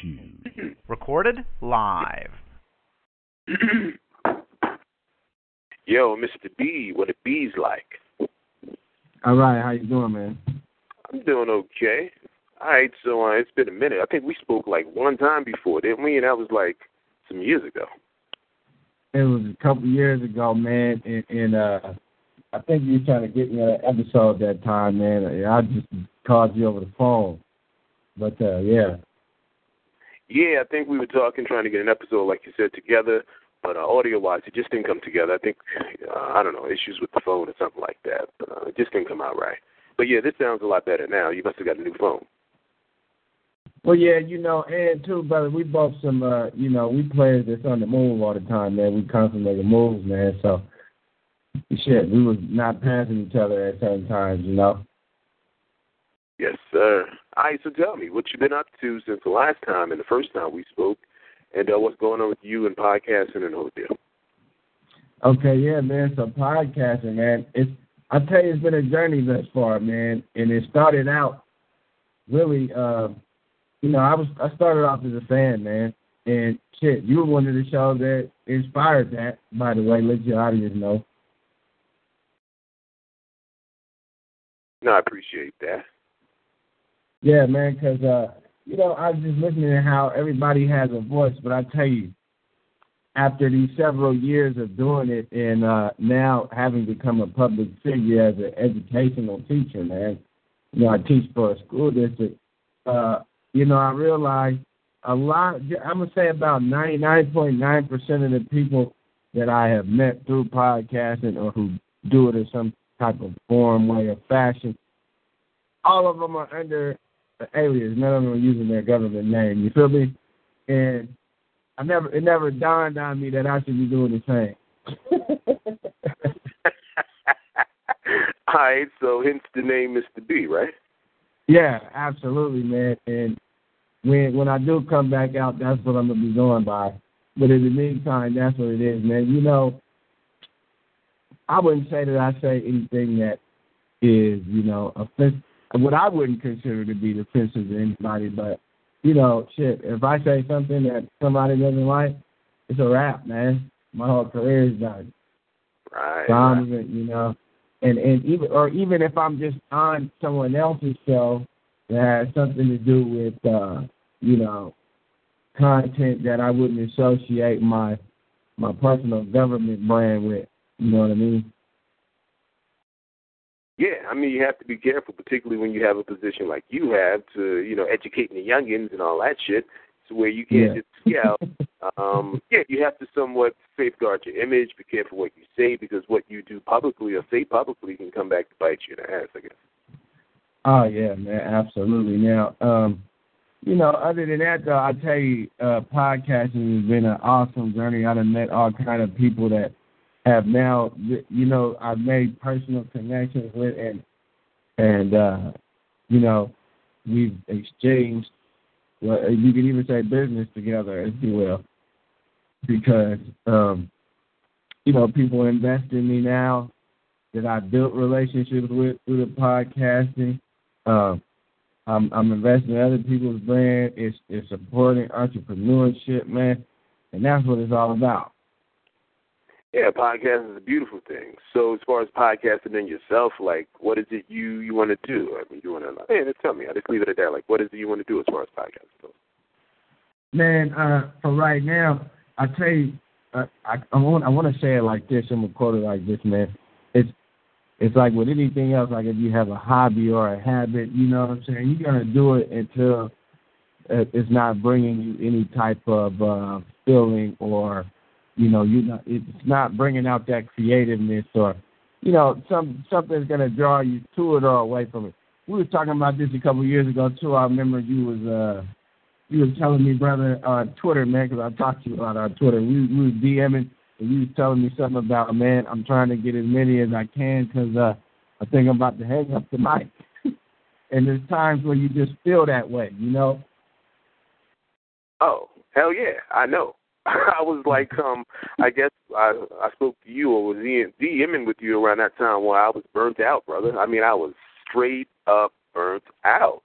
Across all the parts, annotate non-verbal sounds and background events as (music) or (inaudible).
Shoes. Recorded live. (clears throat) Yo, Mr. B, what a bees like? All right, how you doing, man? I'm doing okay. All right, so uh, it's been a minute. I think we spoke like one time before, didn't we? And that was like some years ago. It was a couple years ago, man, and, and uh I think you were trying to get me on an episode that time, man. I just called you over the phone. But uh yeah. Yeah, I think we were talking, trying to get an episode, like you said, together. But uh, audio-wise, it just didn't come together. I think uh, I don't know issues with the phone or something like that. But uh, it just didn't come out right. But yeah, this sounds a lot better now. You must have got a new phone. Well, yeah, you know, and too, brother, we both some, uh, you know, we players that's on the move all the time, man. We constantly making moves, man. So, shit, we was not passing each other at certain times, you know. Yes, sir. All right, so tell me what you've been up to since the last time and the first time we spoke, and uh, what's going on with you and podcasting and the whole deal. Okay, yeah, man. So podcasting, man, it's I tell you, it's been a journey thus far, man. And it started out really, uh, you know, I was I started off as a fan, man. And shit, you were one of the shows that inspired that. By the way, let your audience know. No, I appreciate that. Yeah, man, because uh, you know, I was just listening to how everybody has a voice, but I tell you, after these several years of doing it and uh, now having become a public figure as an educational teacher, man, you know, I teach for a school district. Uh, you know, I realized a lot. I'm gonna say about 99.9 percent of the people that I have met through podcasting or who do it in some type of form, way, or fashion, all of them are under alias. None of them are using their government name. You feel me? And I never it never dawned on me that I should be doing the same. (laughs) All right, so hence the name Mr. B, right? Yeah, absolutely, man. And when when I do come back out, that's what I'm gonna be going by. But in the meantime, that's what it is, man. You know, I wouldn't say that I say anything that is, you know, offensive. What I wouldn't consider to be offensive to anybody, but you know, shit. If I say something that somebody doesn't like, it's a wrap, man. My whole career is done. Right. So I don't even, you know, and and even or even if I'm just on someone else's show that has something to do with, uh, you know, content that I wouldn't associate my my personal government brand with. You know what I mean? Yeah, I mean you have to be careful, particularly when you have a position like you have to, you know, educating the youngins and all that shit. So where you can't Yeah. just yeah, (laughs) um, yeah, you have to somewhat safeguard your image. Be careful what you say because what you do publicly or say publicly can come back to bite you in the ass. I guess. Oh yeah, man, absolutely. Now, um, you know, other than that though, I tell you, uh, podcasting has been an awesome journey. I've met all kind of people that have now, you know, I've made personal connections with, and and uh, you know, we've exchanged. Well, you can even say business together, if you will, because um, you know, people invest in me now that I built relationships with through the podcasting. Um, I'm, I'm investing in other people's brand. It's, it's supporting entrepreneurship, man, and that's what it's all about. Yeah, podcasting is a beautiful thing. So as far as podcasting in yourself, like what is it you you want to do? I mean, you want to hey, just tell me. I just leave it at that. Like, what is it you want to do as far as podcasting goes? Man, uh, for right now, I tell you, uh, I I want I want to say it like this. I'm gonna quote it like this, man. It's it's like with anything else. Like if you have a hobby or a habit, you know what I'm saying. You're gonna do it until uh, it's not bringing you any type of uh, feeling or you know you not it's not bringing out that creativeness or you know some something's gonna draw you to it or away from it. We were talking about this a couple of years ago too. I remember you was uh you was telling me, brother, on Twitter, man, because I talked to you about on Twitter. We, we was DMing, and you was telling me something about, man, I'm trying to get as many as I can because uh, I think I'm about to hang up mic. (laughs) and there's times where you just feel that way, you know? Oh, hell yeah, I know. I was like, um, I guess I I spoke to you or was DMing with you around that time where I was burnt out, brother. I mean, I was straight up burnt out.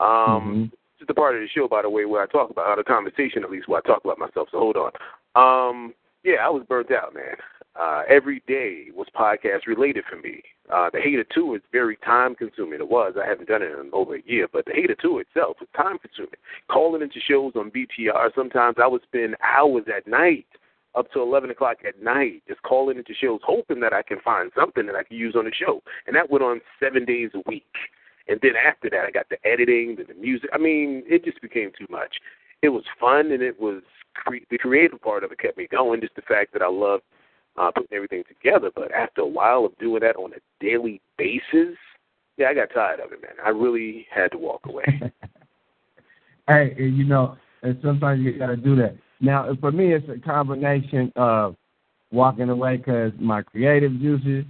Um, Mhm. is the part of the show, by the way, where I talk about the conversation, at least where I talk about myself. So hold on. Um, yeah, I was burnt out, man. Uh, every day was podcast related for me. Uh, the Hater 2 is very time consuming. It was. I haven't done it in over a year, but the Hater 2 itself was time consuming. Calling into shows on BTR, sometimes I would spend hours at night, up to 11 o'clock at night, just calling into shows, hoping that I can find something that I can use on the show. And that went on seven days a week. And then after that, I got the editing, the, the music. I mean, it just became too much. It was fun, and it was cre- the creative part of it kept me going. Just the fact that I loved uh, putting everything together. But after a while of doing that on a daily basis, yeah, I got tired of it, man. I really had to walk away. (laughs) hey, you know, and sometimes you got to do that. Now, for me, it's a combination of walking away because my creative juices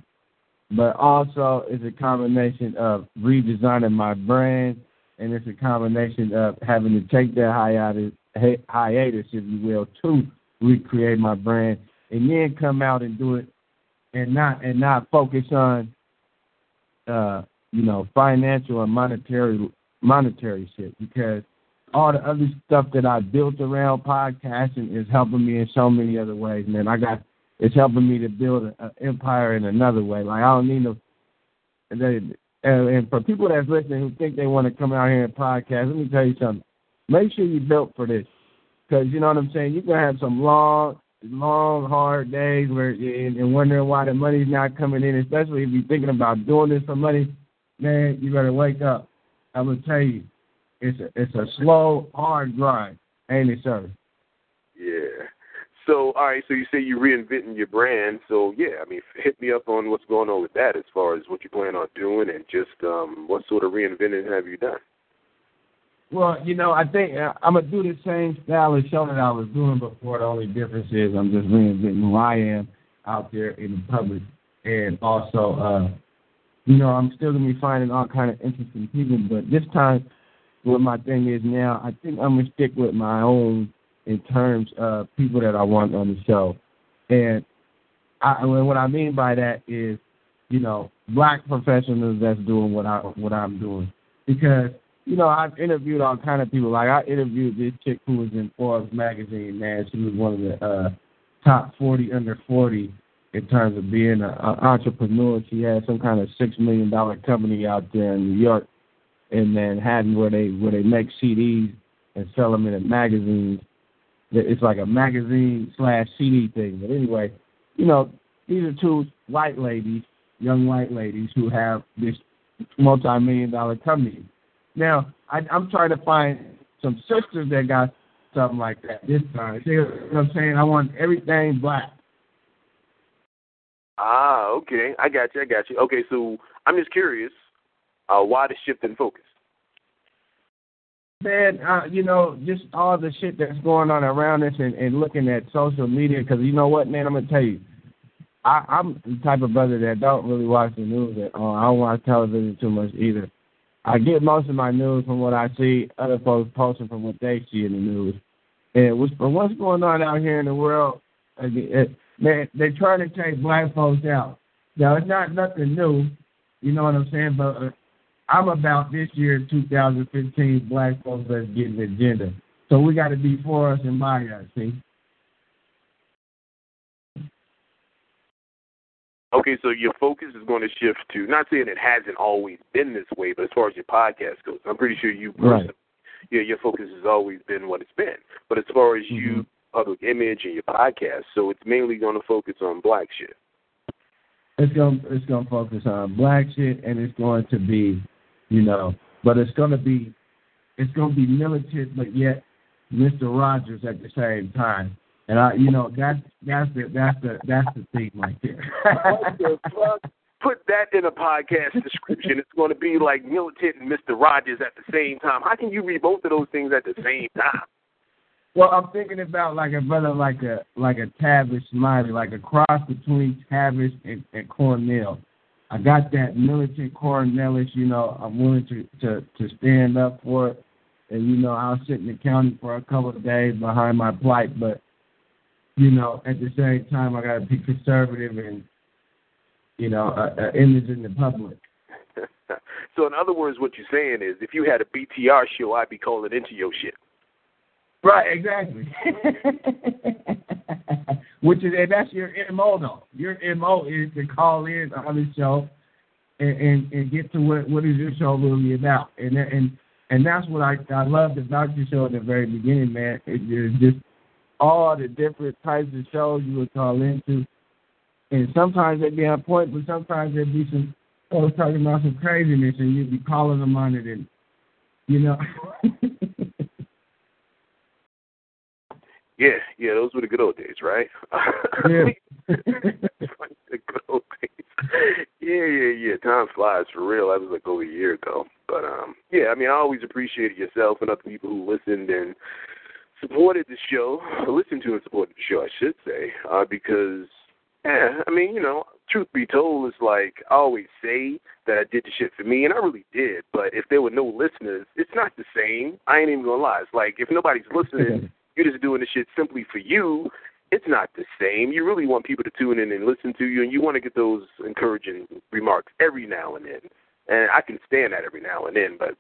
but also it's a combination of redesigning my brand, and it's a combination of having to take that hiatus, hiatus, if you will, to recreate my brand, and then come out and do it, and not and not focus on, uh, you know, financial and monetary monetary shit because all the other stuff that I built around podcasting is helping me in so many other ways, man. I got it's helping me to build an empire in another way. Like I don't need no. They, and, and for people that's listening who think they want to come out here and podcast, let me tell you something. Make sure you're built for this, because you know what I'm saying. You're gonna have some long, long, hard days where and, and wondering why the money's not coming in. Especially if you're thinking about doing this for money, man. You better wake up. I'm gonna tell you, it's a it's a slow, hard grind, ain't it, sir? Yeah. So, all right. So you say you're reinventing your brand. So yeah, I mean, hit me up on what's going on with that, as far as what you plan on doing, and just um, what sort of reinventing have you done? Well, you know, I think uh, I'm gonna do the same style of show that I was doing before. The only difference is I'm just reinventing who I am out there in the public, and also, uh, you know, I'm still gonna be finding all kind of interesting people. But this time, what my thing is now, I think I'm gonna stick with my own in terms of people that I want on the show. And I, what I mean by that is, you know, black professionals that's doing what I what I'm doing. Because you know I've interviewed all kind of people. Like I interviewed this chick who was in Forbes magazine. Man, she was one of the uh, top 40 under 40 in terms of being an entrepreneur. She had some kind of six million dollar company out there in New York in Manhattan where they where they make CDs and sell them in magazines it's like a magazine slash CD thing. But anyway, you know, these are two white ladies, young white ladies who have this multi-million dollar company. Now, I, I'm trying to find some sisters that got something like that this time. See you know what I'm saying? I want everything black. Ah, okay. I got you. I got you. Okay, so I'm just curious, uh, why the shift in focus? man, uh, you know, just all the shit that's going on around us and, and looking at social media. Because you know what, man, I'm gonna tell you, I, I'm the type of brother that don't really watch the news at all. I don't watch television too much either. I get most of my news from what I see other folks posting from what they see in the news. And what's, what's going on out here in the world, it, man, they're trying to take black folks out. Now, it's not nothing new, you know what I'm saying? But uh, I'm about this year, 2015, black folks that's getting agenda. So we got to be for us and by us, see? Okay, so your focus is going to shift to not saying it hasn't always been this way, but as far as your podcast goes, I'm pretty sure you right. yeah, your focus has always been what it's been. But as far as mm-hmm. you public image and your podcast, so it's mainly going to focus on black shit. It's going it's going to focus on black shit, and it's going to be you know. But it's gonna be it's gonna be militant, but yet Mister Rogers at the same time. And I, you know, that's that's the that's the that's the thing right there. Put that in a podcast description. It's going to be like militant and Mister Rogers at the same time. How can you read both of those things at the same time? Well, I'm thinking about like a brother, like a like a Tavis Smiley, like a cross between Tavis and, and Cornel. I got that militant Cornelish, you know, I'm willing to, to, to stand up for it. And, you know, I'll sit in the county for a couple of days behind my plight, but, you know, at the same time, I got to be conservative and, you know, uh, uh, image in the public. (laughs) So in other words, what you're saying is, if you had a BTR show, I'd be calling into your shit. Right, exactly. (laughs) Which is and that's your MO though. Your MO is to call in on the show and, and, and get to what what is your show really about. And and and that's what I I loved about your show at the very beginning, man. It, it's just all the different types of shows you would call into. And sometimes they'd be on point, but sometimes there'd be some folks talking about some craziness and you'd be calling them on it and you know (laughs) Yeah, yeah, those were the good old days, right? Yeah. (laughs) the good old days. Yeah, yeah, yeah. Time flies for real. That was like over a year ago. But um yeah, I mean I always appreciated yourself and other people who listened and supported the show, listened to and supported the show, I should say, uh, because, yeah, I mean, you know, truth be told, it's like I always say that I did the shit for me, and I really did. But if there were no listeners, it's not the same. I ain't even gonna lie. It's like if nobody's listening, (laughs) you're just doing the shit simply for you. It's not the same. You really want people to tune in and listen to you, and you want to get those encouraging remarks every now and then. And I can stand that every now and then, but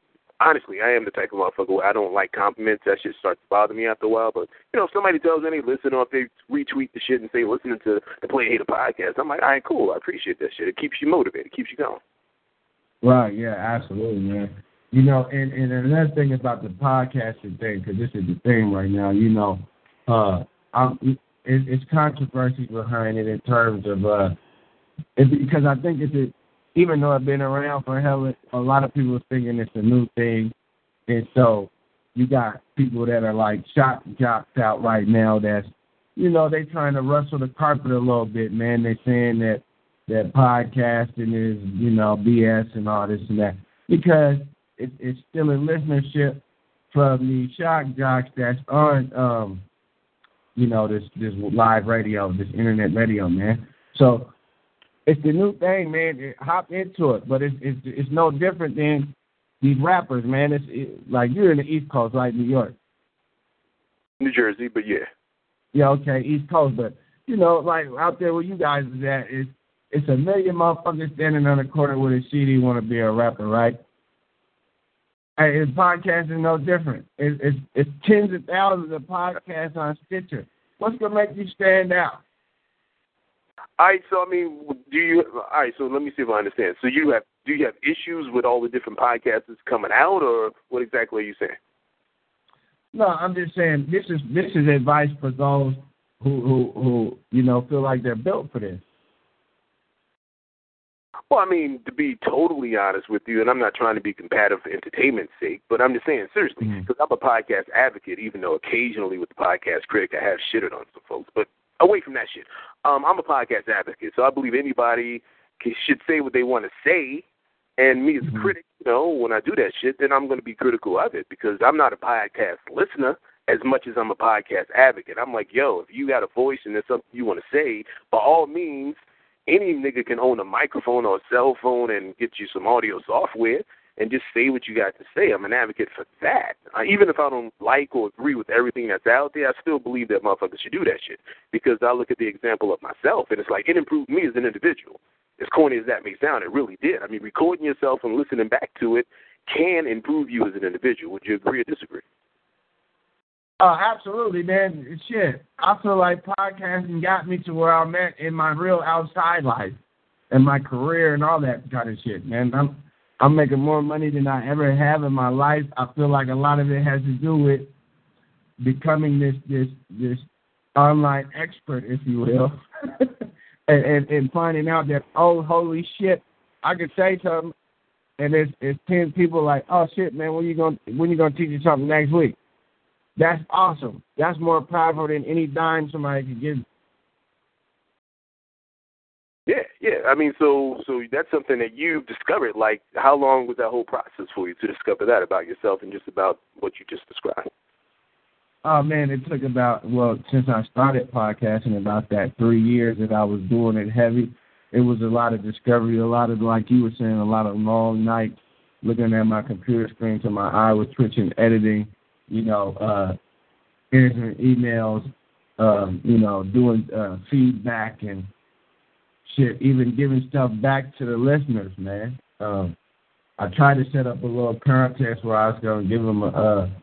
honestly, I am the type of motherfucker where I don't like compliments. That shit starts to bother me after a while. But you know, if somebody tells me, listen, or if they retweet the shit and say, listening to the Player Hater podcast, I'm like, all right, cool. I appreciate that shit. It keeps you motivated. It keeps you going. Right. Yeah. Absolutely, man. You know, and and another thing about the podcasting thing, because this is the thing right now. You know, uh, I'm, it, it's controversy behind it in terms of uh, it, because I think it's a even though I've been around for a hell, a lot of people are thinking it's a new thing, and so you got people that are like shock jocks out right now. That's you know they trying to rustle the carpet a little bit, man. They saying that that podcasting is you know BS and all this and that because it, it's still a listenership from the shock jocks that's on um you know this this live radio, this internet radio, man. So it's the new thing, man. Hop into it, but it's it's it's no different than these rappers, man. It's it, like you're in the East Coast, right? New York, New Jersey, but yeah, yeah, okay, East Coast, but you know, like out there where you guys is at, it's it's a million motherfuckers standing on the corner with a CD want to be a rapper, right? Hey, podcast is no different. It, it's it's tens of thousands of podcasts on Stitcher. What's gonna make you stand out? All right, so I mean, do you? All right, so let me see if I understand. So you have do you have issues with all the different podcasts that's coming out, or what exactly are you saying? No, I'm just saying this is this is advice for those who who who you know feel like they're built for this. Well, I mean, to be totally honest with you, and I'm not trying to be competitive for entertainment's sake, but I'm just saying seriously because mm-hmm. I'm a podcast advocate, even though occasionally with the podcast critic I have shitted on some folks, but away from that shit. Um, I'm a podcast advocate, so I believe anybody can, should say what they want to say. And me as a mm-hmm. critic, you know, when I do that shit, then I'm going to be critical of it because I'm not a podcast listener as much as I'm a podcast advocate. I'm like, yo, if you got a voice and there's something you want to say, by all means, any nigga can own a microphone or a cell phone and get you some audio software and just say what you got to say. I'm an advocate for that. Uh, even if I don't like or agree with everything that's out there, I still believe that motherfuckers should do that shit because I look at the example of myself and it's like it improved me as an individual. As corny as that may sound, it really did. I mean, recording yourself and listening back to it can improve you as an individual. Would you agree or disagree? Oh, absolutely, man. Shit. I feel like podcasting got me to where I'm at in my real outside life and my career and all that kind of shit, man. I'm I'm making more money than I ever have in my life. I feel like a lot of it has to do with becoming this this this online expert, if you will, (laughs) and, and and finding out that oh holy shit, I could say something, and it's it's ten people like oh shit man, when you gonna when you gonna teach me something next week? That's awesome. That's more powerful than any dime somebody could give yeah, yeah. I mean, so so that's something that you've discovered. Like, how long was that whole process for you to discover that about yourself and just about what you just described? Oh man, it took about well since I started podcasting about that three years that I was doing it heavy. It was a lot of discovery, a lot of like you were saying, a lot of long nights looking at my computer screen till my eye was twitching, editing, you know, uh answering emails, um, you know, doing uh feedback and shit, even giving stuff back to the listeners, man. Um, I tried to set up a little contest where I was going to give them a, a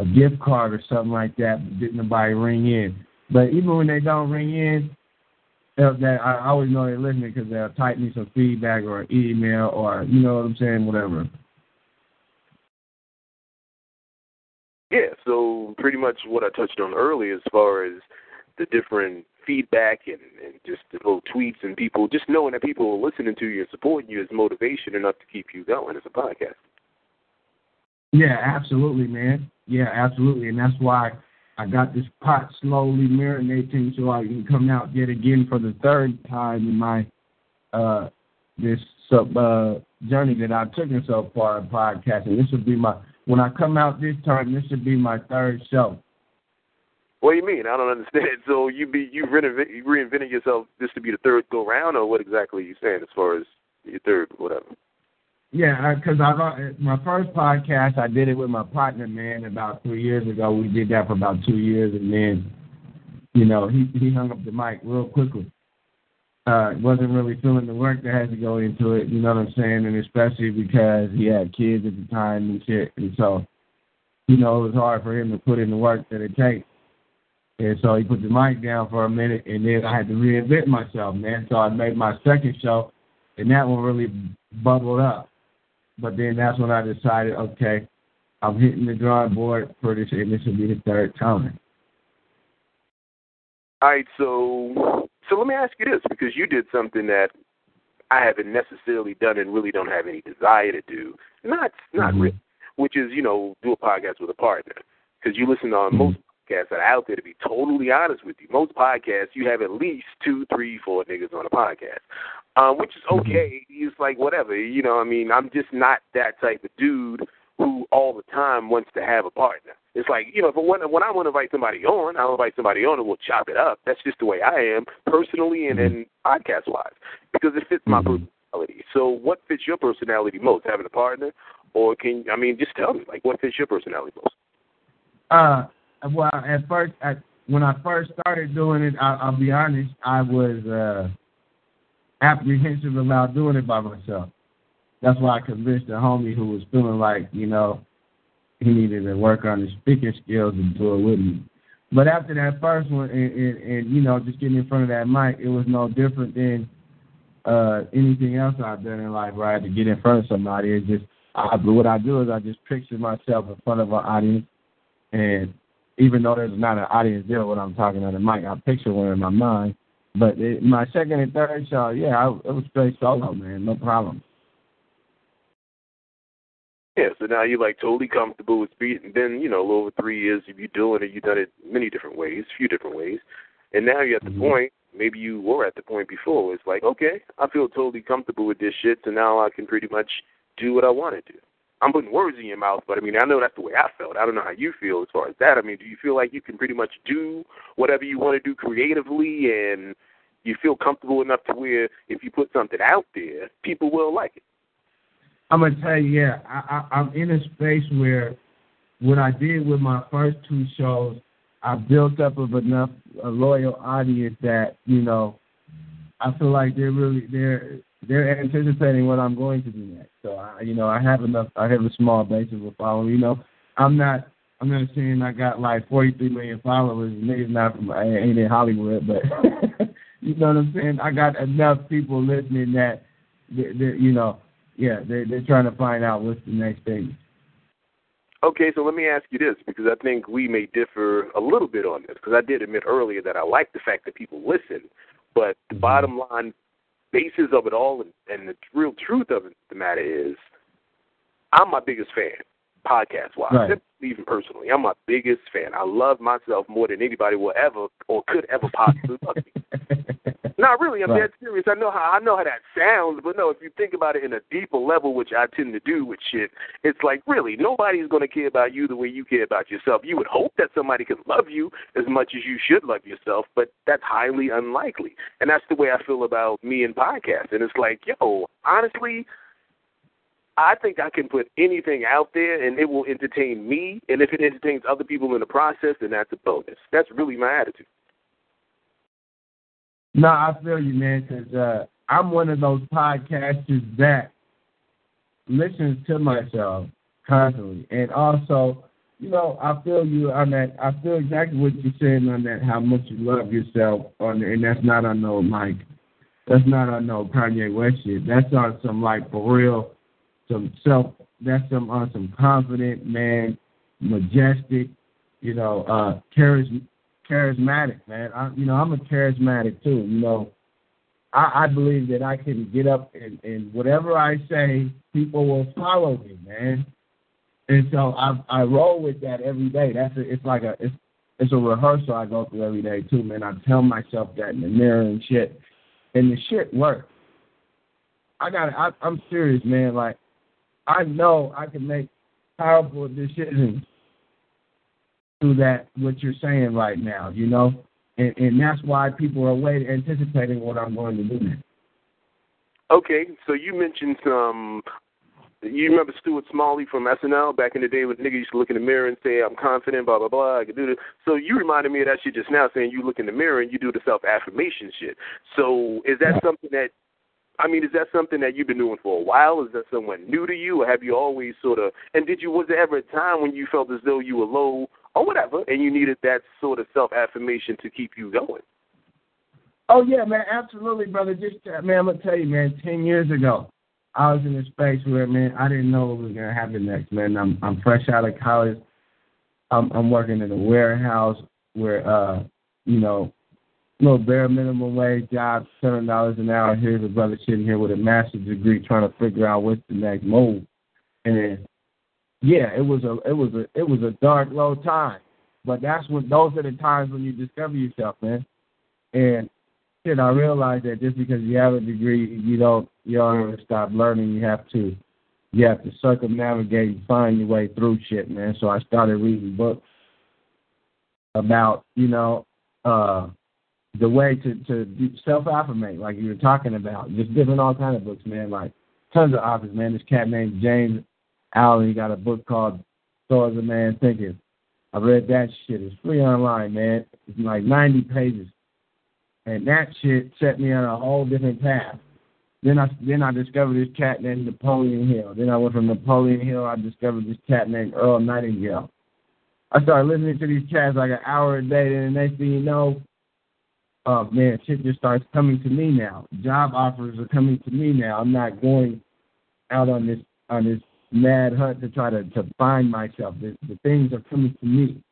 a gift card or something like that, but didn't nobody ring in. But even when they don't ring in, that I always know they're listening because they'll type me some feedback or email or you know what I'm saying, whatever. Yeah, so pretty much what I touched on earlier as far as the different feedback and, and just little tweets and people just knowing that people are listening to you and supporting you is motivation enough to keep you going as a podcast. Yeah, absolutely, man. Yeah, absolutely, and that's why I got this pot slowly marinating so I can come out yet again for the third time in my uh this sub uh journey that I've taken so far in podcasting. This will be my when I come out this time. This should be my third show. What do you mean? I don't understand. (laughs) So you be you reinvent, you reinvented yourself just to be the third go round, or what exactly are you saying as far as your third whatever? Yeah, because I my first podcast I did it with my partner, man, about three years ago. We did that for about two years, and then, you know, he he hung up the mic real quickly. Uh, wasn't really feeling the work that had to go into it, you know what I'm saying, and especially because he had kids at the time and shit, and so, you know, it was hard for him to put in the work that it takes. And so he put the mic down for a minute, and then I had to reinvent myself, man. So I made my second show, and that one really bubbled up. But then that's when I decided, okay, I'm hitting the drawing board for this, and this will be the third time. All right, so so let me ask you this because you did something that I haven't necessarily done and really don't have any desire to do. Not not mm-hmm. really, which is you know do a podcast with a partner because you listen on mm-hmm. most podcasts that are out there. To be totally honest with you, most podcasts you have at least two, three, four niggas on a podcast um, which is mm-hmm. okay. He's like whatever, you know. I mean, I'm just not that type of dude who all the time wants to have a partner. It's like you know, if I want, when I want to invite somebody on, I'll invite somebody on and we'll chop it up. That's just the way I am personally and then podcast wise because it fits my mm-hmm. personality. So, what fits your personality most? Having a partner, or can I mean, just tell me like what fits your personality most? Uh, well, at first, when I first started doing it, I, I'll be honest, I was. uh apprehensive about doing it by myself. That's why I convinced a homie who was feeling like, you know, he needed to work on his speaking skills and do it with me. But after that first one, and, and, and you know, just getting in front of that mic, it was no different than uh anything else I've done in life. Where I had to get in front of somebody. It's just, I, what I do is I just picture myself in front of an audience, and even though there's not an audience there when I'm talking on the mic, I picture one in my mind, but it, my second and third show, yeah, I, it was straight solo, man, no problem. Yeah, so now you're like totally comfortable with speed, and then you know, a little over three years of you doing it, you've done it many different ways, a few different ways, and now you're at the mm-hmm. point. Maybe you were at the point before. It's like, okay, I feel totally comfortable with this shit, so now I can pretty much do what I want to do. I'm putting words in your mouth, but I mean, I know that's the way I felt. I don't know how you feel as far as that. I mean, do you feel like you can pretty much do whatever you want to do creatively and you feel comfortable enough to where if you put something out there, people will like it? I'm gonna tell you, yeah, I, I, I'm in a space where what I did with my first two shows, I built up of enough a loyal audience that you know, I feel like they're really they're they're anticipating what I'm going to do next. So I, you know, I have enough. I have a small base of a following. You know, I'm not. I'm not saying I got like 43 million followers. Niggas not from I ain't in Hollywood, but (laughs) you know what I'm saying. I got enough people listening that, they, they, you know, yeah, they're they're trying to find out what's the next thing. Okay, so let me ask you this because I think we may differ a little bit on this because I did admit earlier that I like the fact that people listen, but the mm-hmm. bottom line basis of it all and, and the real truth of it, the matter is, I'm my biggest fan, podcast wise, right. even personally. I'm my biggest fan. I love myself more than anybody will ever or could ever possibly love me. (laughs) Not really. I'm right. dead serious. I know how I know how that sounds, but no. If you think about it in a deeper level, which I tend to do with shit, it's like really nobody's going to care about you the way you care about yourself. You would hope that somebody could love you as much as you should love yourself, but that's highly unlikely. And that's the way I feel about me and podcasts. And it's like, yo, honestly, I think I can put anything out there and it will entertain me. And if it entertains other people in the process, then that's a bonus. That's really my attitude. No, I feel you, man, because uh, I'm one of those podcasters that listens to myself constantly, and also, you know, I feel you on that. I feel exactly what you're saying on that. How much you love yourself on, and that's not on no like, that's not on no Kanye West shit. That's on some like for real, some self. That's some on some confident man, majestic, you know, uh, charism, charismatic man. I, you know, I'm a charismatic too. You know, I, I believe that I can get up and, and whatever I say, people will follow me, man. And so I I roll with that every day. That's a, it's like a it's it's a rehearsal I go through every day too, man. I tell myself that in the mirror and shit, and the shit works. I got I, I'm serious, man. Like I know I can make powerful decisions through that what you're saying right now, you know, and and that's why people are waiting, anticipating what I'm going to do next. Okay, so you mentioned some you remember Stuart Smalley from SNL back in the day when niggas used to look in the mirror and say, I'm confident, blah, blah, blah, I can do this. So you reminded me of that shit just now saying you look in the mirror and you do the self affirmation shit. So is that something that I mean, is that something that you've been doing for a while? Is that someone new to you, or have you always sort of? And did you was there ever a time when you felt as though you were low or whatever, and you needed that sort of self affirmation to keep you going? Oh yeah, man, absolutely, brother. Just uh, man, I'm gonna tell you, man. Ten years ago, I was in a space where, man, I didn't know what was gonna happen next, man. I'm I'm fresh out of college. I'm I'm working in a warehouse where, uh, you know, little bare minimum wage job, seven dollars an hour. Here's a brother sitting here with a master's degree trying to figure out what's the next move. And then, yeah, it was a it was a it was a dark, low time. But that's when those are the times when you discover yourself, man. And shit, I realized that just because you have a degree, you don't you don't ever stop learning. You have to you have to circumnavigate and find your way through shit, man. So I started reading books about, you know, uh the way to to self affirmate, like you were talking about. Just different all kind of books, man. Like tons of authors, man. This cat named James Allen, he got a book called So Is a Man Thinking. I read that shit. It's free online, man. It's like ninety pages. And that shit set me on a whole different path. Then I then I discovered this cat named Napoleon Hill. Then I went from Napoleon Hill. I discovered this cat named Earl Nightingale. I started listening to these cats like an hour a day. Then the next thing you know, oh man, shit just starts coming to me now. Job offers are coming to me now. I'm not going out on this on this mad hunt to try to to find myself. The, the things are coming to me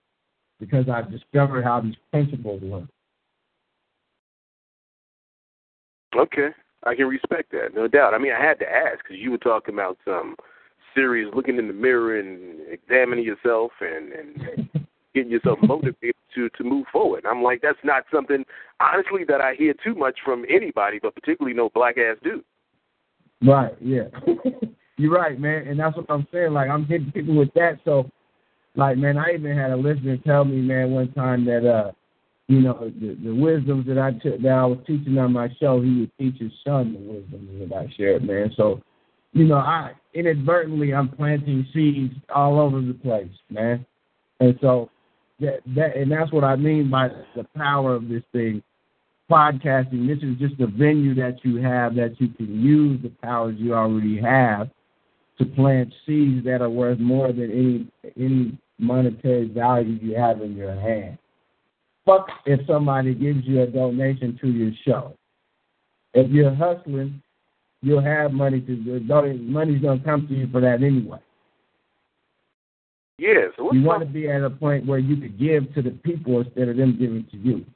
because I've discovered how these principles work. Okay, I can respect that, no doubt. I mean, I had to ask because you were talking about some serious looking in the mirror and examining yourself and and (laughs) getting yourself motivated to to move forward. And I'm like, that's not something honestly that I hear too much from anybody, but particularly no black ass dude. Right. Yeah. (laughs) You're right, man, and that's what I'm saying. Like I'm hitting people with that. So, like, man, I even had a listener tell me, man, one time that uh, you know, the, the that I took that I was teaching on my show, he would teach his son the wisdoms that I shared, man. So, you know, I inadvertently I'm planting seeds all over the place, man. And so that that and that's what I mean by the power of this thing. Podcasting, this is just a venue that you have that you can use the powers you already have to plant seeds that are worth more than any any monetary value you have in your hand. Fuck if somebody gives you a donation to your show. If you're hustling, you'll have money to do. money's gonna come to you for that anyway. Yeah, so you want to be at a point where you could give to the people instead of them giving to you.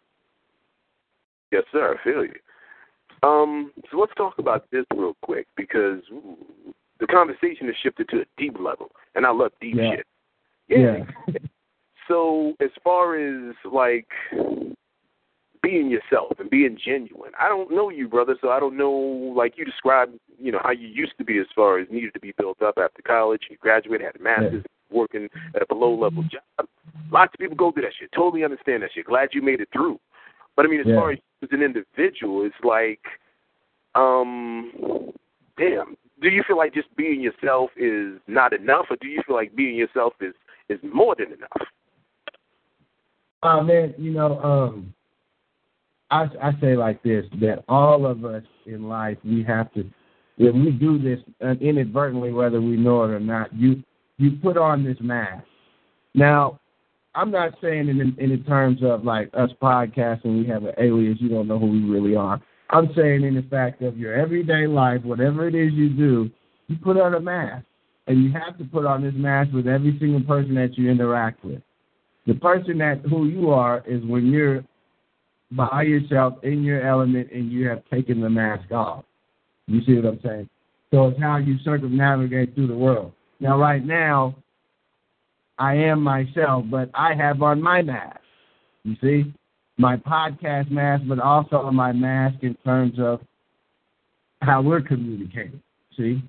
Yes, sir. I feel you. Um, so let's talk about this real quick because ooh, the conversation has shifted to a deep level, and I love deep yeah. shit. Yeah. yeah. (laughs) so as far as like being yourself and being genuine, I don't know you, brother, so I don't know like you described, you know, how you used to be as far as needed to be built up after college. You graduated, had a master's, yeah. working at a below level job. Lots of people go through that shit. Totally understand that shit. Glad you made it through. But I mean, as yeah. far as as an individual, it's like, um, damn. Do you feel like just being yourself is not enough, or do you feel like being yourself is is more than enough? Uh, man, you know, um, I I say like this that all of us in life we have to if we do this inadvertently, whether we know it or not, you you put on this mask. Now, I'm not saying in in, in terms of like us podcasting, we have an alias, you don't know who we really are. I'm saying in the fact of your everyday life, whatever it is you do, you put on a mask. And you have to put on this mask with every single person that you interact with. The person that who you are is when you're by yourself in your element and you have taken the mask off. You see what I'm saying? So it's how you circumnavigate through the world. Now, right now, I am myself, but I have on my mask. You see? My podcast mask, but also on my mask in terms of how we're communicating. See?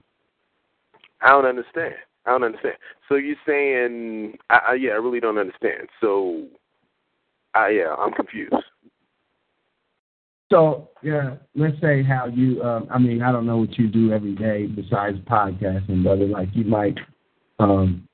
I don't understand. I don't understand. So you're saying, I, I, yeah, I really don't understand. So, I, yeah, I'm confused. So yeah, let's say how you. Um, I mean, I don't know what you do every day besides podcasting, brother. Like you might, um,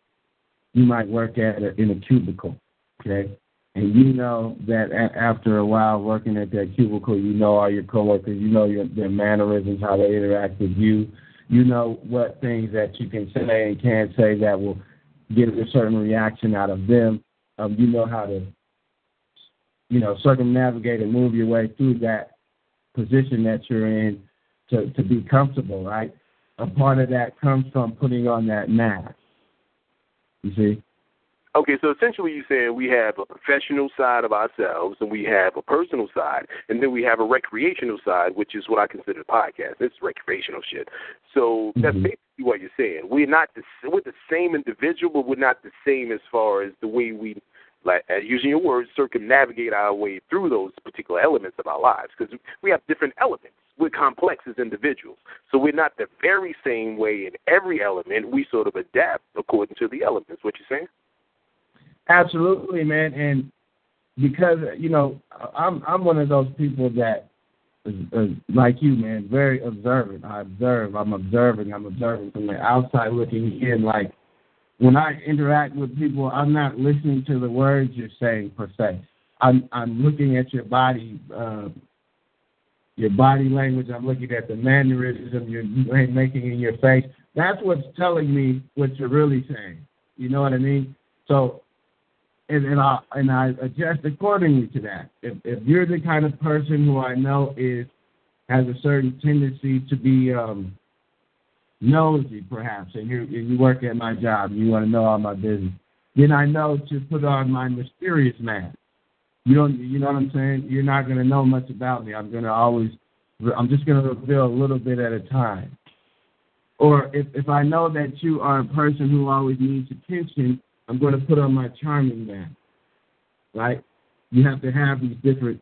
you might work at a, in a cubicle, okay? And you know that after a while working at that cubicle, you know all your coworkers, you know your, their mannerisms, how they interact with you. You know what things that you can say and can't say that will get a certain reaction out of them. Um, you know how to you know, circumnavigate and move your way through that position that you're in to, to be comfortable, right? A part of that comes from putting on that mask. You see? Okay, so essentially you're saying we have a professional side of ourselves and we have a personal side and then we have a recreational side, which is what I consider a podcast. It's recreational shit. So that's Mhm. basically what you're saying. We're not the we're the same individual, but we're not the same as far as the way we like uh, using your words, circumnavigate our way through those particular elements of our lives because we have different elements. We're complex as individuals, so we're not the very same way in every element. We sort of adapt according to the elements. What you're saying? Absolutely, man. And because you know, I'm I'm one of those people that, is, is like you, man, very observant. I observe. I'm observing. I'm observing from the outside looking in. Like when I interact with people, I'm not listening to the words you're saying per se. I'm I'm looking at your body, uh, your body language. I'm looking at the mannerism you're making in your face. That's what's telling me what you're really saying. You know what I mean? So and, and I and I adjust accordingly to that. If if you're the kind of person who I know is has a certain tendency to be um nosy perhaps and you you work at my job and you want to know all my business, then I know to put on my mysterious mask. You don't you know what I'm saying? You're not gonna know much about me. I'm gonna always I'm just gonna reveal a little bit at a time. Or if if I know that you are a person who always needs attention, I'm going to put on my charming man. Right? You have to have these different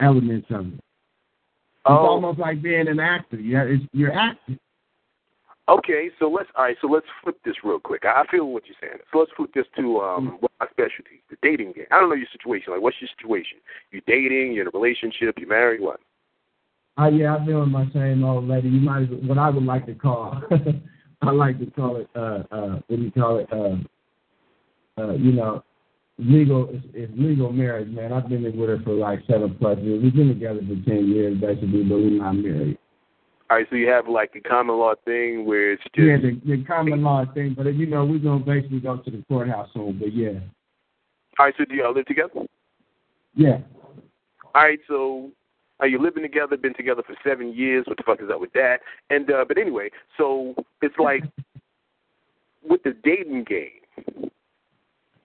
elements of it. It's Oh. almost like being an actor. You you're acting. Okay, so let's all right. So let's flip this real quick. I feel what you're saying. So let's flip this to um what my specialty, the dating game. I don't know your situation. Like, what's your situation? You dating? You're in a relationship? You married? What? Uh, yeah, I've been with my same old lady. You might, what I would like to call, (laughs) I like to call it, uh, uh, what do you call it? Uh, uh, you know, legal, it's, it's legal marriage, man. I've been with her for like seven plus years. We've been together for ten years, basically, but we're not married. All right, so you have like a common law thing where it's just Yeah, the, the common law thing, but you know, we're gonna basically go to the courthouse soon. But yeah, all right. So do y'all live together? yeah. All right, so are you living together? Been together for seven years? What the fuck is up with that? And uh but anyway, so it's like with the dating game,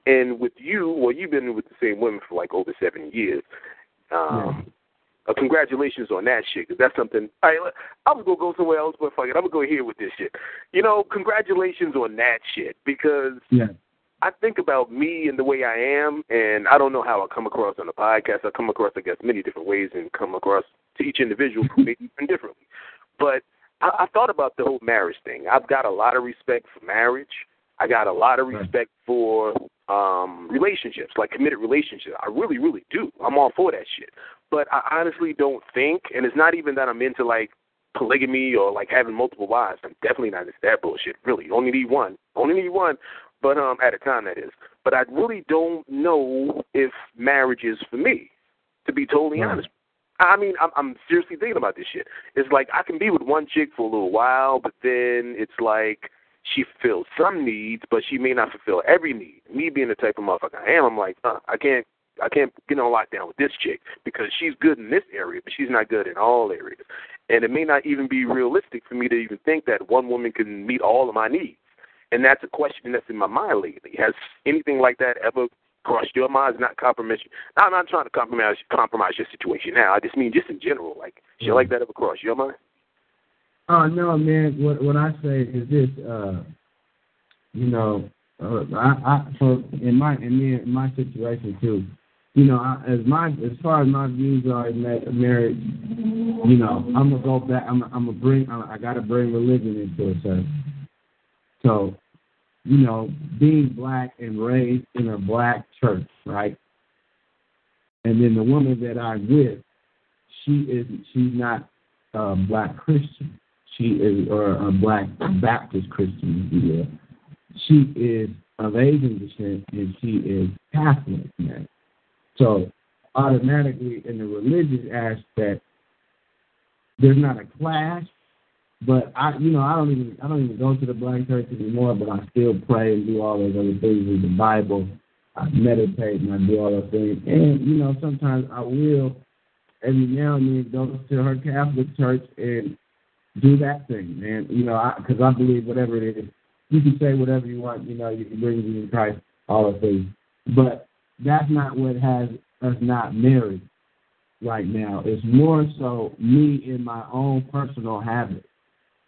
and with you, well, you've been with the same women for like over seven years. Um, uh, congratulations on that shit, because that's something. I was gonna go somewhere else, but fuck it, I'm gonna go here with this shit. You know, congratulations on that shit, because Yeah. I think about me and the way I am, and I don't know how I come across on the podcast. I come across, I guess, many different ways, and come across to each individual who may be differently. But I, I thought about the whole marriage thing. I've got a lot of respect for marriage. I got a lot of respect for um relationships, like committed relationships. I really, really do. I'm all for that shit. But I honestly don't think, and it's not even that I'm into like polygamy or like having multiple wives. I'm definitely not into that bullshit. Really, only need one. Only need one, but um, at a time that is. But I really don't know if marriage is for me. To be totally Right. honest, I mean, I'm, I'm seriously thinking about this shit. It's like I can be with one chick for a little while, but then it's like she fulfills some needs, but she may not fulfill every need. Me being the type of motherfucker I am, I'm like, uh, I can't, I can't get on lockdown with this chick because she's good in this area, but she's not good in all areas. And it may not even be realistic for me to even think that one woman can meet all of my needs. And that's a question that's in my mind lately. Has anything like that ever crossed your mind? It's not compromise. Now, I'm not trying to compromise compromise your situation now. I just mean just in general, like shit like that ever crossed your mind? Oh no, man. What what I say is this. uh You know, uh, I I for in my in, me, in my situation too. You know, I, as my as far as my views are in that marriage, you know, I'm gonna go back. I'm I'm gonna bring. I, I got to bring religion into it, sir. So, you know, being black and raised in a black church, right? And then the woman that I'm with, she is she's not a black Christian. She is or a black Baptist Christian, if you will. She is of Asian descent and she is Catholic, man. So automatically in the religious aspect, there's not a clash, but I, you know, I don't even I don't even go to the black church anymore. But I still pray and do all those other things with the Bible. I meditate and I do all those things. And you know, sometimes I will every now and then go to her Catholic church and do that thing, man. You know, because I, I believe whatever it is, you can say whatever you want. You know, you can bring Jesus Christ, all of things. But that's not what has us not married right now. It's more so me in my own personal habit.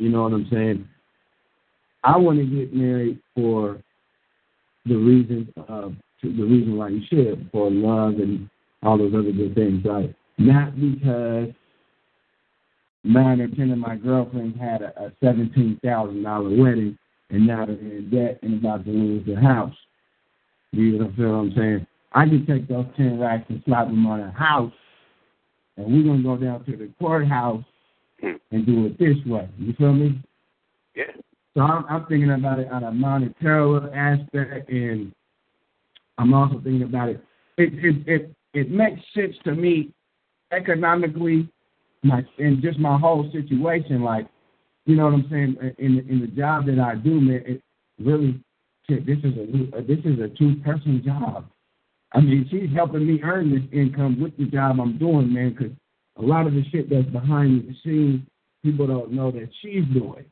You know what I'm saying? I want to get married for the reasons uh, of the reason why you should for love and all those other good things, right? Not because nine or ten of my girlfriends had a, a seventeen thousand dollar wedding and now they're in debt and about to lose their house. You know what I'm saying? I can take those ten racks and slap them on a house, and we're gonna go down to the courthouse Hmm. and do it this way. You feel me? Yeah. So I'm, I'm thinking about it on a monetary aspect, and I'm also thinking about it. It it it, it makes sense to me economically, my and just my whole situation. Like, you know what I'm saying? In in the job that I do, man, it really shit. This is a this is a two person job. I mean, she's helping me earn this income with the job I'm doing, man. Because a lot of the shit that's behind the scenes, people don't know that she's doing.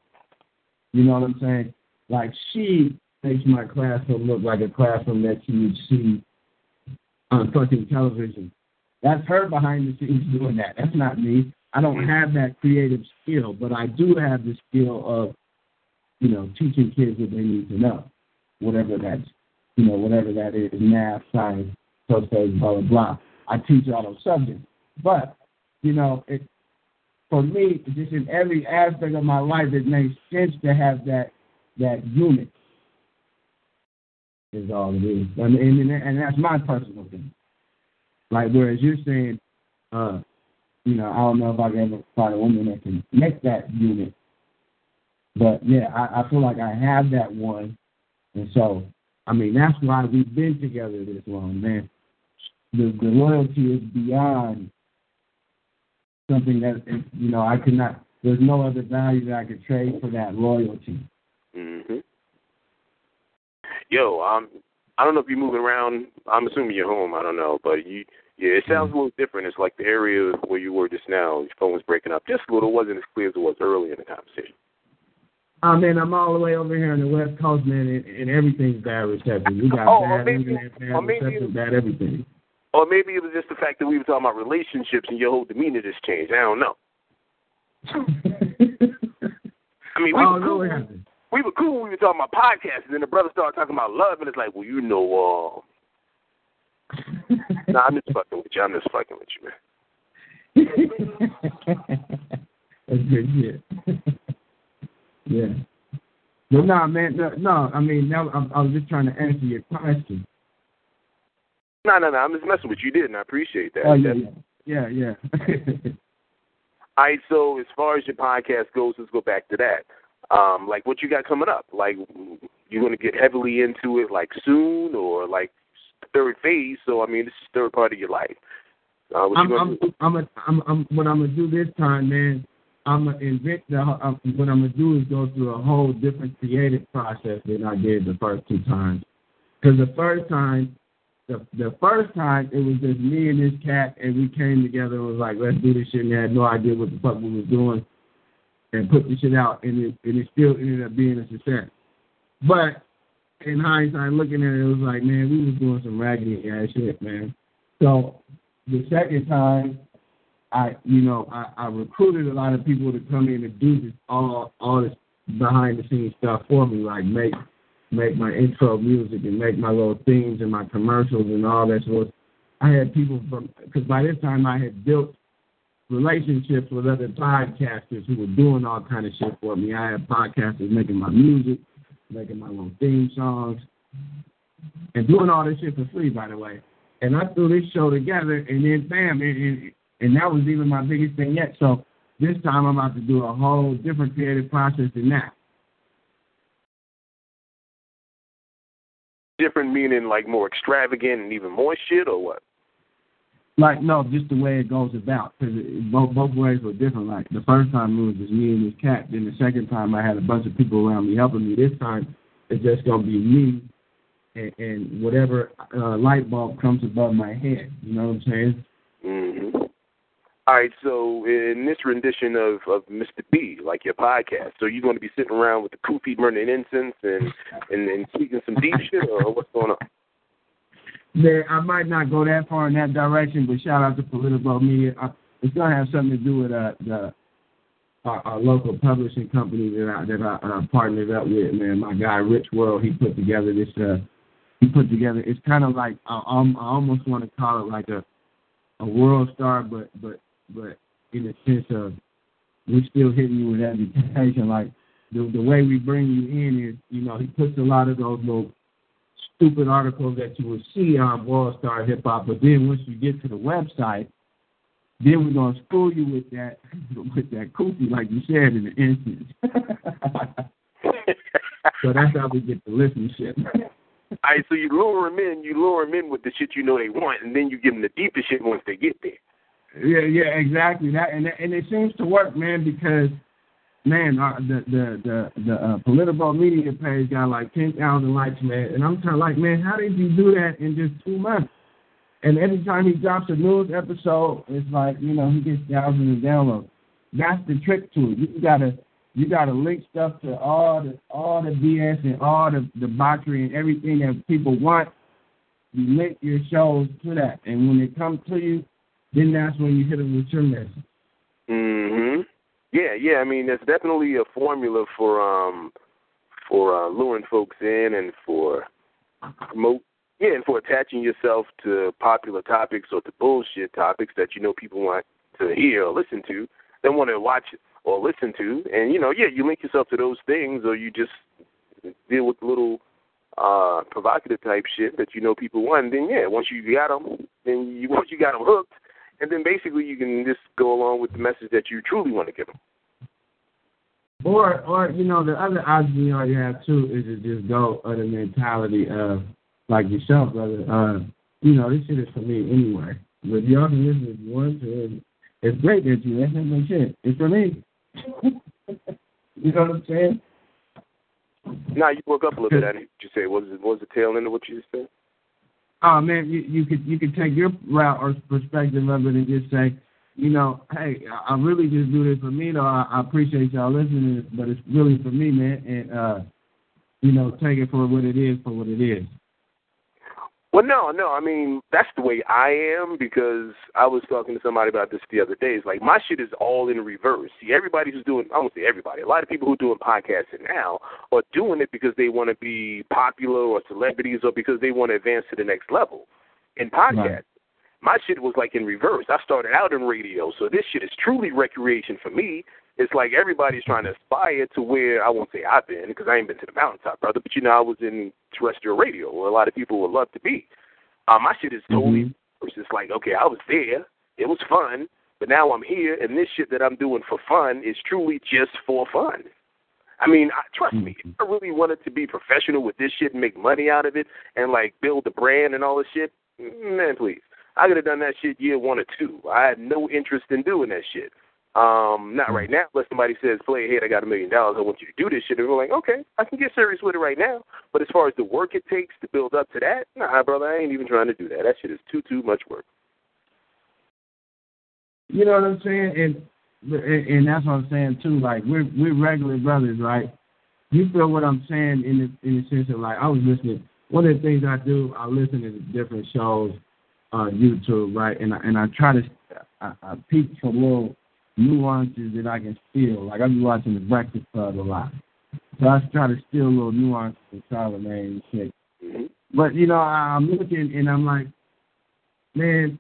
You know what I'm saying? Like she makes my classroom look like a classroom that you would see on fucking television. That's her behind the scenes doing that. That's not me. I don't have that creative skill, but I do have the skill of, you know, teaching kids what they need to know, whatever that's, you know, whatever that is, math, science, social, blah blah blah. I teach all those subjects, but you know, it for me, just in every aspect of my life, it makes sense to have that that unit. Is all it is, I mean, and, and that's my personal thing. Like whereas you're saying, uh, you know, I don't know if I can ever find a woman that can make that unit, but yeah, I, I feel like I have that one, and so I mean that's why we've been together this long, man. The the loyalty is beyond something that you know I could not. There's no other value that I could trade for that loyalty. Mhm. Yo, um, I don't know if you're moving around. I'm assuming you're home. I don't know, but you, yeah, it sounds a little different. It's like the area where you were just now. Your phone was breaking up just a little. It wasn't as clear as it was early in the conversation. I mean, I'm all the way over here on the West Coast, man, and, and everything's bad reception. We got oh, bad maybe, internet, bad reception, bad everything. Or maybe it was just the fact that we were talking about relationships and your whole demeanor just changed. I don't know. (laughs) I mean, we oh, were cool. happened? We were cool. when We were talking about podcasts, and then the brother started talking about love, and it's like, well, you know, uh, (laughs) nah, I'm just fucking with you. I'm just fucking with you, man. (laughs) That's good shit. yeah. But no, man, no, no I mean, now I'm, I was just trying to answer your question. No, no, no. I'm just messing with you, you didn't I? appreciate that. Oh, yeah, yeah, yeah. yeah. (laughs) All right, so as far as your podcast goes, let's go back to that. Um, like what you got coming up? Like you're going to get heavily into it like soon, or like third phase? So I mean, this is third part of your life. Uh, what I'm, you I'm, do? I'm, a, I'm, I'm, what I'm gonna do this time, man. I'm gonna invent the. Uh, what I'm gonna do is go through a whole different creative process than I did the first two times. Because the first time, the the first time it was just me and this cat, and we came together and was like, let's do this shit, and they had no idea what the fuck we was doing, and put the shit out, and it and it still ended up being a success. But in hindsight, looking at it, it was like, man, we was doing some raggedy ass shit, man. So the second time, I, you know, I, I recruited a lot of people to come in and do this all all this behind the scenes stuff for me, like make make my intro music and make my little themes and my commercials and all that sort. I had people from because by this time I had built relationships with other podcasters who were doing all kind of shit for me. I had podcasters making my music, making my little theme songs, and doing all this shit for free, by the way. And I threw this show together, and then bam, and that was even my biggest thing yet. So this time I'm about to do a whole different creative process than that. Different meaning like more extravagant and even more shit, or what? Like no, just the way it goes about. Because both both ways were different. Like the first time it was just me and this cat. Then the second time I had a bunch of people around me helping me. This time it's just gonna be me and, and whatever uh, light bulb comes above my head. You know what I'm saying? hmm All right, so in this rendition of, of Mr. B, like your podcast, so you're going to be sitting around with the kufi burning incense and, and, speaking some deep shit, or what's going on? Yeah, I might not go that far in that direction, but shout out to Political Media. It's gonna have something to do with uh, the our, our local publishing company that I that I uh, partnered up with. Man, my guy Rich World, he put together this. Uh, he put together. It's kind of like I, I almost want to call it like a a world star, but but but in the sense of we're still hitting you with education. Like the the way we bring you in is, you know, he puts a lot of those little stupid articles that you will see on World Star Hip Hop, but then once you get to the website, then we're gonna school you with that (laughs) with that kufi, like you said in the instance. (laughs) so that's how we get the listenership. All right, so you lure them in, you lure them in with the shit you know they want, and then you give them the deepest shit once they get there. Yeah, yeah, exactly. That and and it seems to work, man, because man, uh, the the the the uh, political media page got like ten thousand likes, man, and I'm kind of like, man, how did you do that in just two months? And every time he drops a news episode, it's like you know he gets thousands of downloads. That's the trick to it. You gotta you gotta link stuff to all the all the BS and all the debauchery and everything that people want. You link your shows to that, and when it comes to you, then that's when you hit them with your message. Mhm. Yeah, yeah. I mean, there's definitely a formula for um for uh, luring folks in and for promote yeah, and for attaching yourself to popular topics or to bullshit topics that you know people want to hear or listen to. They want to watch or listen to, and you know, yeah, you link yourself to those things, or you just deal with little uh provocative type shit that you know people want. Then yeah, once you got them, then you (laughs) once you got them hooked, and then basically you can just go along with the message that you truly want to give them. Or, or you know, the other option you already have too is to just go of the mentality of like yourself, brother. Uh, you know, this shit is for me anyway. But y'all can listen if you want to. It's great that you listen, but shit, it's for me. (laughs) you know what I'm saying? Now you woke up a little bit. I didn't you say what was it, what was the tail end of what you just said? Oh man, you, you could you could take your route or perspective of it and just say, you know, hey, I really just do this for me though. I, I appreciate y'all listening, but it's really for me, man. And uh, you know, take it for what it is for what it is. Well, no, no. I mean, that's the way I am because I was talking to somebody about this the other day. It's like my shit is all in reverse. See, everybody who's doing, I won't say everybody, a lot of people who are doing podcasting now are doing it because they want to be popular or celebrities or because they want to advance to the next level in podcast. Right. My shit was like in reverse. I started out in radio, so this shit is truly recreation for me. It's like everybody's trying to aspire to where I won't say I've been because I ain't been to the mountaintop, brother. But you know, I was in terrestrial radio, where a lot of people would love to be. Um, my shit is totally Mhm. it's just like, okay, I was there, it was fun, but now I'm here, and this shit that I'm doing for fun is truly just for fun. I mean, I, trust me, if I really wanted to be professional with this shit and make money out of it and like build the brand and all this shit, man, please. I could have done that shit year one or two. I had no interest in doing that shit. Um, not right now. Unless somebody says, "Play ahead, I got a million dollars. I want you to do this shit," and we're like, "Okay, I can get serious with it right now." But as far as the work it takes to build up to that, nah, brother, I ain't even trying to do that. That shit is too too much work. You know what I'm saying? And and that's what I'm saying too. Like we're we're regular brothers, right? You feel what I'm saying in the in the sense of like I was listening. One of the things I do, I listen to different shows on YouTube, right? And I, and I try to I, I peek for little nuances that I can steal. Like I be watching The Breakfast Club a lot, so I try to steal a little nuances from Charlamagne and shit. Mm-hmm. But you know, I'm looking and I'm like, man,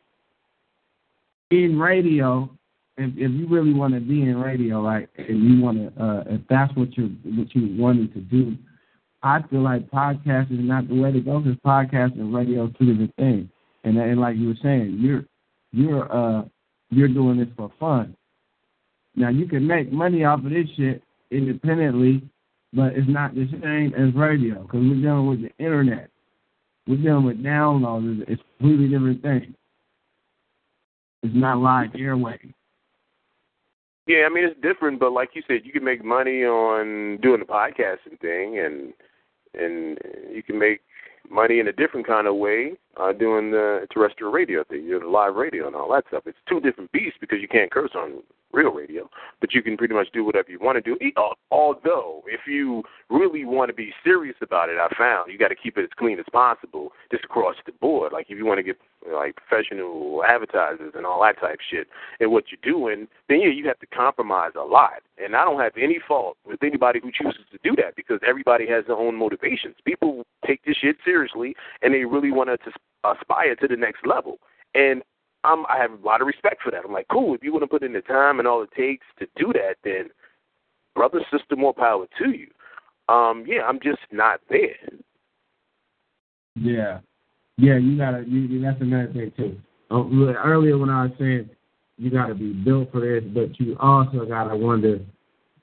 in radio, if if you really want to be in radio, like, and you want to, uh, if that's what you're, what you wanted to do, I feel like podcasting is not the way to go because podcasting and radio are two different things. And and like you were saying, you're you're uh you're doing this for fun. Now you can make money off of this shit independently, but it's not the same as radio because we're dealing with the internet. We're dealing with downloads. It's a completely different thing. It's not live airway. Yeah, I mean it's different, but like you said, you can make money on doing the podcasting thing, and and you can make money in a different kind of way uh, doing the terrestrial radio thing, you know, the live radio and all that stuff. It's two different beasts because you can't curse on real radio, but you can pretty much do whatever you want to do. Although, if you really want to be serious about it, I found you got to keep it as clean as possible, just across the board. Like if you want to get like professional advertisers and all that type shit, and what you're doing, then yeah, you have to compromise a lot. And I don't have any fault with anybody who chooses to do that because everybody has their own motivations. People take this shit seriously and they really want to aspire to the next level. And I'm, I have a lot of respect for that. I'm like, cool. If you want to put in the time and all it takes to do that, then brother, sister, more power to you. Um, yeah, I'm just not there. Yeah, yeah, you gotta. You, that's another thing too. Um, earlier when I was saying you gotta be built for this, but you also gotta wonder,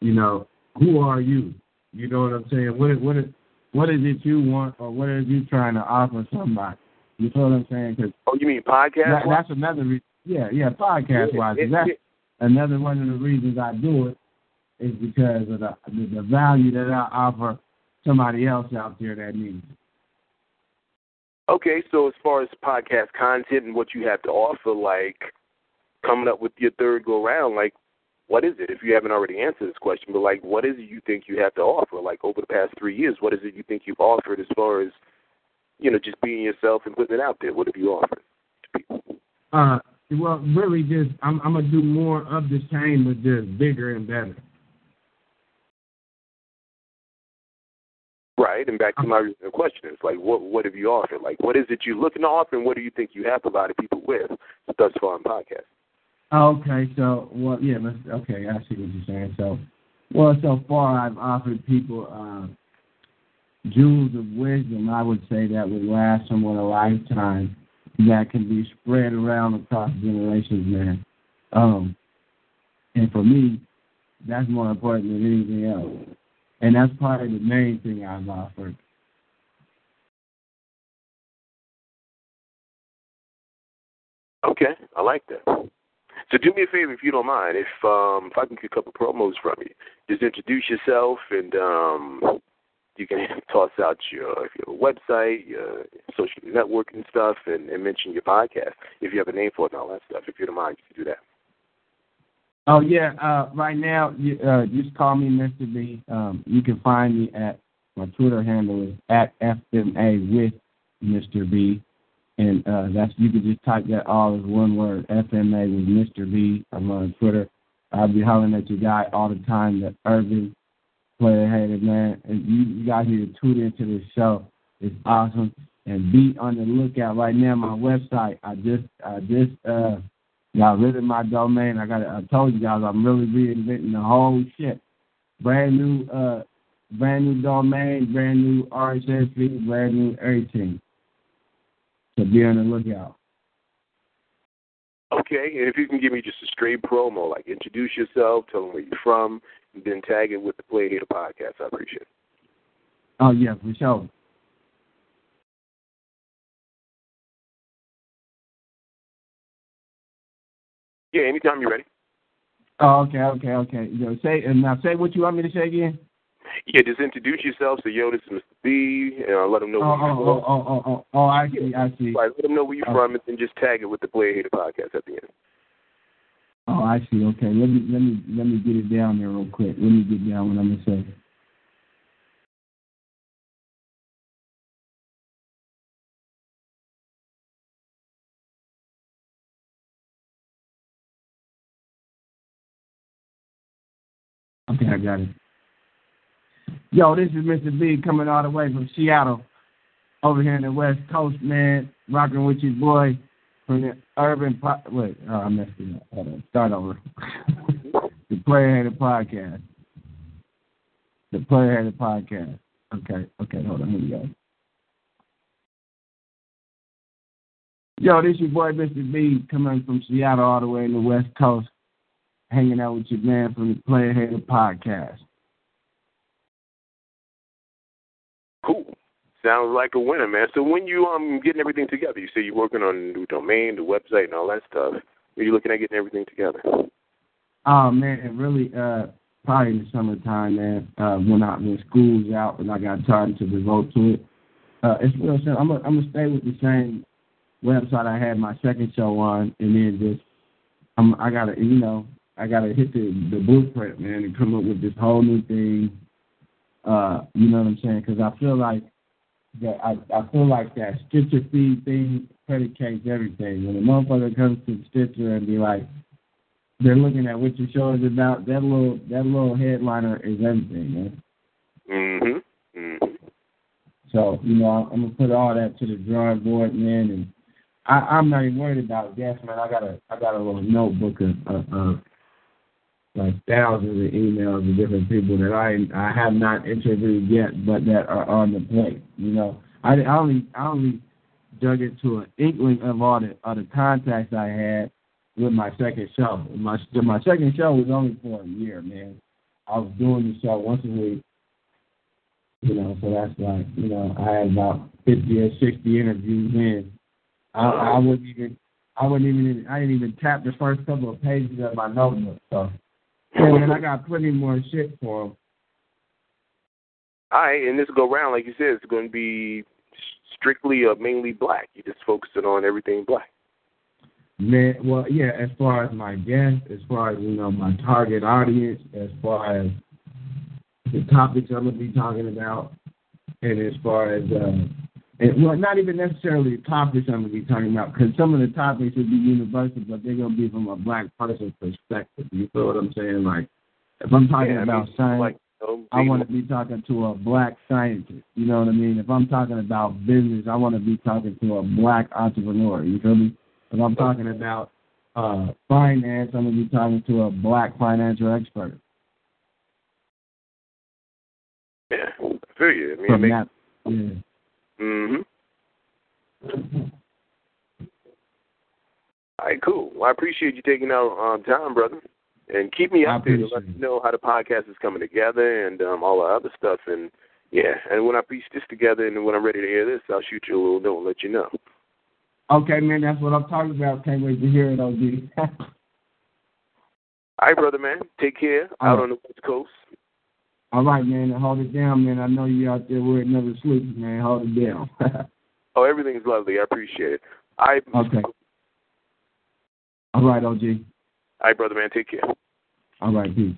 you know, who are you? You know what I'm saying? What is what is what is it you want, or what are you trying to offer somebody? You feel what I'm saying? Cause oh, you mean podcast? That, that's another. Re- yeah, yeah, podcast wise. Yeah, that's another one of the reasons I do it is because of the the, the value that I offer somebody else out there that needs it. Okay, so as far as podcast content and what you have to offer, like coming up with your third go round, like what is it? If you haven't already answered this question, but like what is it you think you have to offer? Like over the past three years, what is it you think you've offered as far as you know, just being yourself and putting it out there? What have you offered to people? Uh, well, really, just I'm, I'm gonna do more of the same, but just bigger and better. Right, and back to my original question, is like, what what have you offered? Like, what is it you're looking to offer, and what do you think you have provided people with thus far in podcast? Okay, so well, yeah, let's. Okay, I see what you're saying. So, well, so far I've offered people uh, jewels of wisdom. I would say that would last someone a lifetime. That can be spread around across generations, man. Um, and for me, that's more important than anything else. And that's probably the main thing I've offered. Okay, I like that. So do me a favor if you don't mind, if um if I can get a couple promos from you. Just introduce yourself and um you can (laughs) toss out your your website, your social networking stuff and, and mention your podcast if you have a name for it and all that stuff. If you don't mind, you can do that. Oh yeah, uh, right now you, uh, just call me Mr. B. Um, you can find me at my Twitter handle is at FMA with Mr. B, and uh, that's you can just type that all as one word FMA with Mr. B. I'm on Twitter. I'll be hollering at your guy all the time, the Urban Player Hater man. And you, you guys need to tune into this show. It's awesome. And be on the lookout right now. My website. I just I just uh Got rid of my domain. I got. I told you guys I'm really reinventing the whole shit. Brand new, uh, brand new domain, brand new RSS feed, brand new everything. So be on the lookout. Okay, and if you can give me just a straight promo, like introduce yourself, tell them where you're from, then tag it with the Player Hater podcast, I appreciate it. Oh yeah, for sure. Yeah, anytime you're ready. Oh, okay, okay, okay. Yo, say and now say what you want me to say again. Yeah, just introduce yourself. Say, yo, this is Mr. B, and uh, let them know Oh, where oh, you're oh, oh, oh, oh, oh, I see, I see. Right, let them know where you're Oh. from, and then just tag it with the Player Hater podcast at the end. Oh, I see. Okay, let me let me let me get it down there real quick. Let me get down what I'm gonna say. Okay, I got it. Yo, this is Mr. B coming all the way from Seattle, over here in the West Coast, man. Rocking with your boy from the Urban. Po- Wait, oh, I messed it up. Start over. (laughs) the Player Hater Podcast. The Player Hater Podcast. Okay, okay, hold on, here we go. Yo, this is your boy Mr. B coming from Seattle all the way in the West Coast, hanging out with your man from the Player Hater Podcast. Cool. Sounds like a winner, man. So when you um getting everything together, you say you're working on the new domain, the website, and all that stuff. When you looking at getting everything together? Oh man, it really uh probably in the summertime, man. Uh when I when school's out and I got time to devote to it. Uh it's real simple. I'm gonna stay with the same website I had my second show on and then just I'm I gotta you know, I gotta hit the the blueprint, man, and come up with this whole new thing. Uh, you know what I'm saying? Because I feel like that I I feel like that Stitcher feed thing predicates everything. When a motherfucker comes to Stitcher and be like, they're looking at what your show is about. That little that little headliner is everything, man. Mhm. Mhm. So you know, I'm gonna put all that to the drawing board, man, and I, I'm not even worried about guests, man. I got a I got a little notebook of, of, of like thousands of emails of different people that I I have not interviewed yet, but that are on the plate. You know, I, I only I only dug into an inkling of all the of the contacts I had with my second show. My my second show was only for a year, man. I was doing the show once a week. You know, so that's like, you know, I had about fifty or sixty interviews in. I, I wouldn't even, I wouldn't even, I didn't even tap the first couple of pages of my notebook. So, man, I got plenty more shit for them. All right, and this go round, like you said, it's going to be strictly or mainly black. You just focusing on everything black. Man, well, yeah, as far as my guests, as far as, you know, my target audience, as far as the topics I'm going to be talking about, and as far as, uh, and, well, not even necessarily the topics I'm going to be talking about, because some of the topics would be universal, but they're going to be from a black person's perspective. You feel what I'm saying? Like, if I'm talking Yeah, I about mean, science, like, you I want to be talking to a black scientist. You know what I mean? If I'm talking about business, I want to be talking to a black entrepreneur. You feel me? If I'm talking about uh, finance, I'm going to be talking to a black financial expert. Yeah, I feel you. I mean, it From makes, that, yeah. Mhm. All right, cool. Well, I appreciate you taking out um, time, brother, and keep me updated. Let me know how the podcast is coming together and um, all the other stuff. And yeah, and when I piece this together and when I'm ready to hear this, I'll shoot you a little note and let you know. Okay, man, that's what I'm talking about. Can't wait to hear it, OG. (laughs) All right, brother, man. Take care. All out right. on the West Coast. All right, man, hold it down, man. I know you out there where it never sleeps, man. Hold it down. (laughs) Oh, everything's lovely. I appreciate it. Right, okay. All right, OG. all right, brother, man. Take care. All right, peace.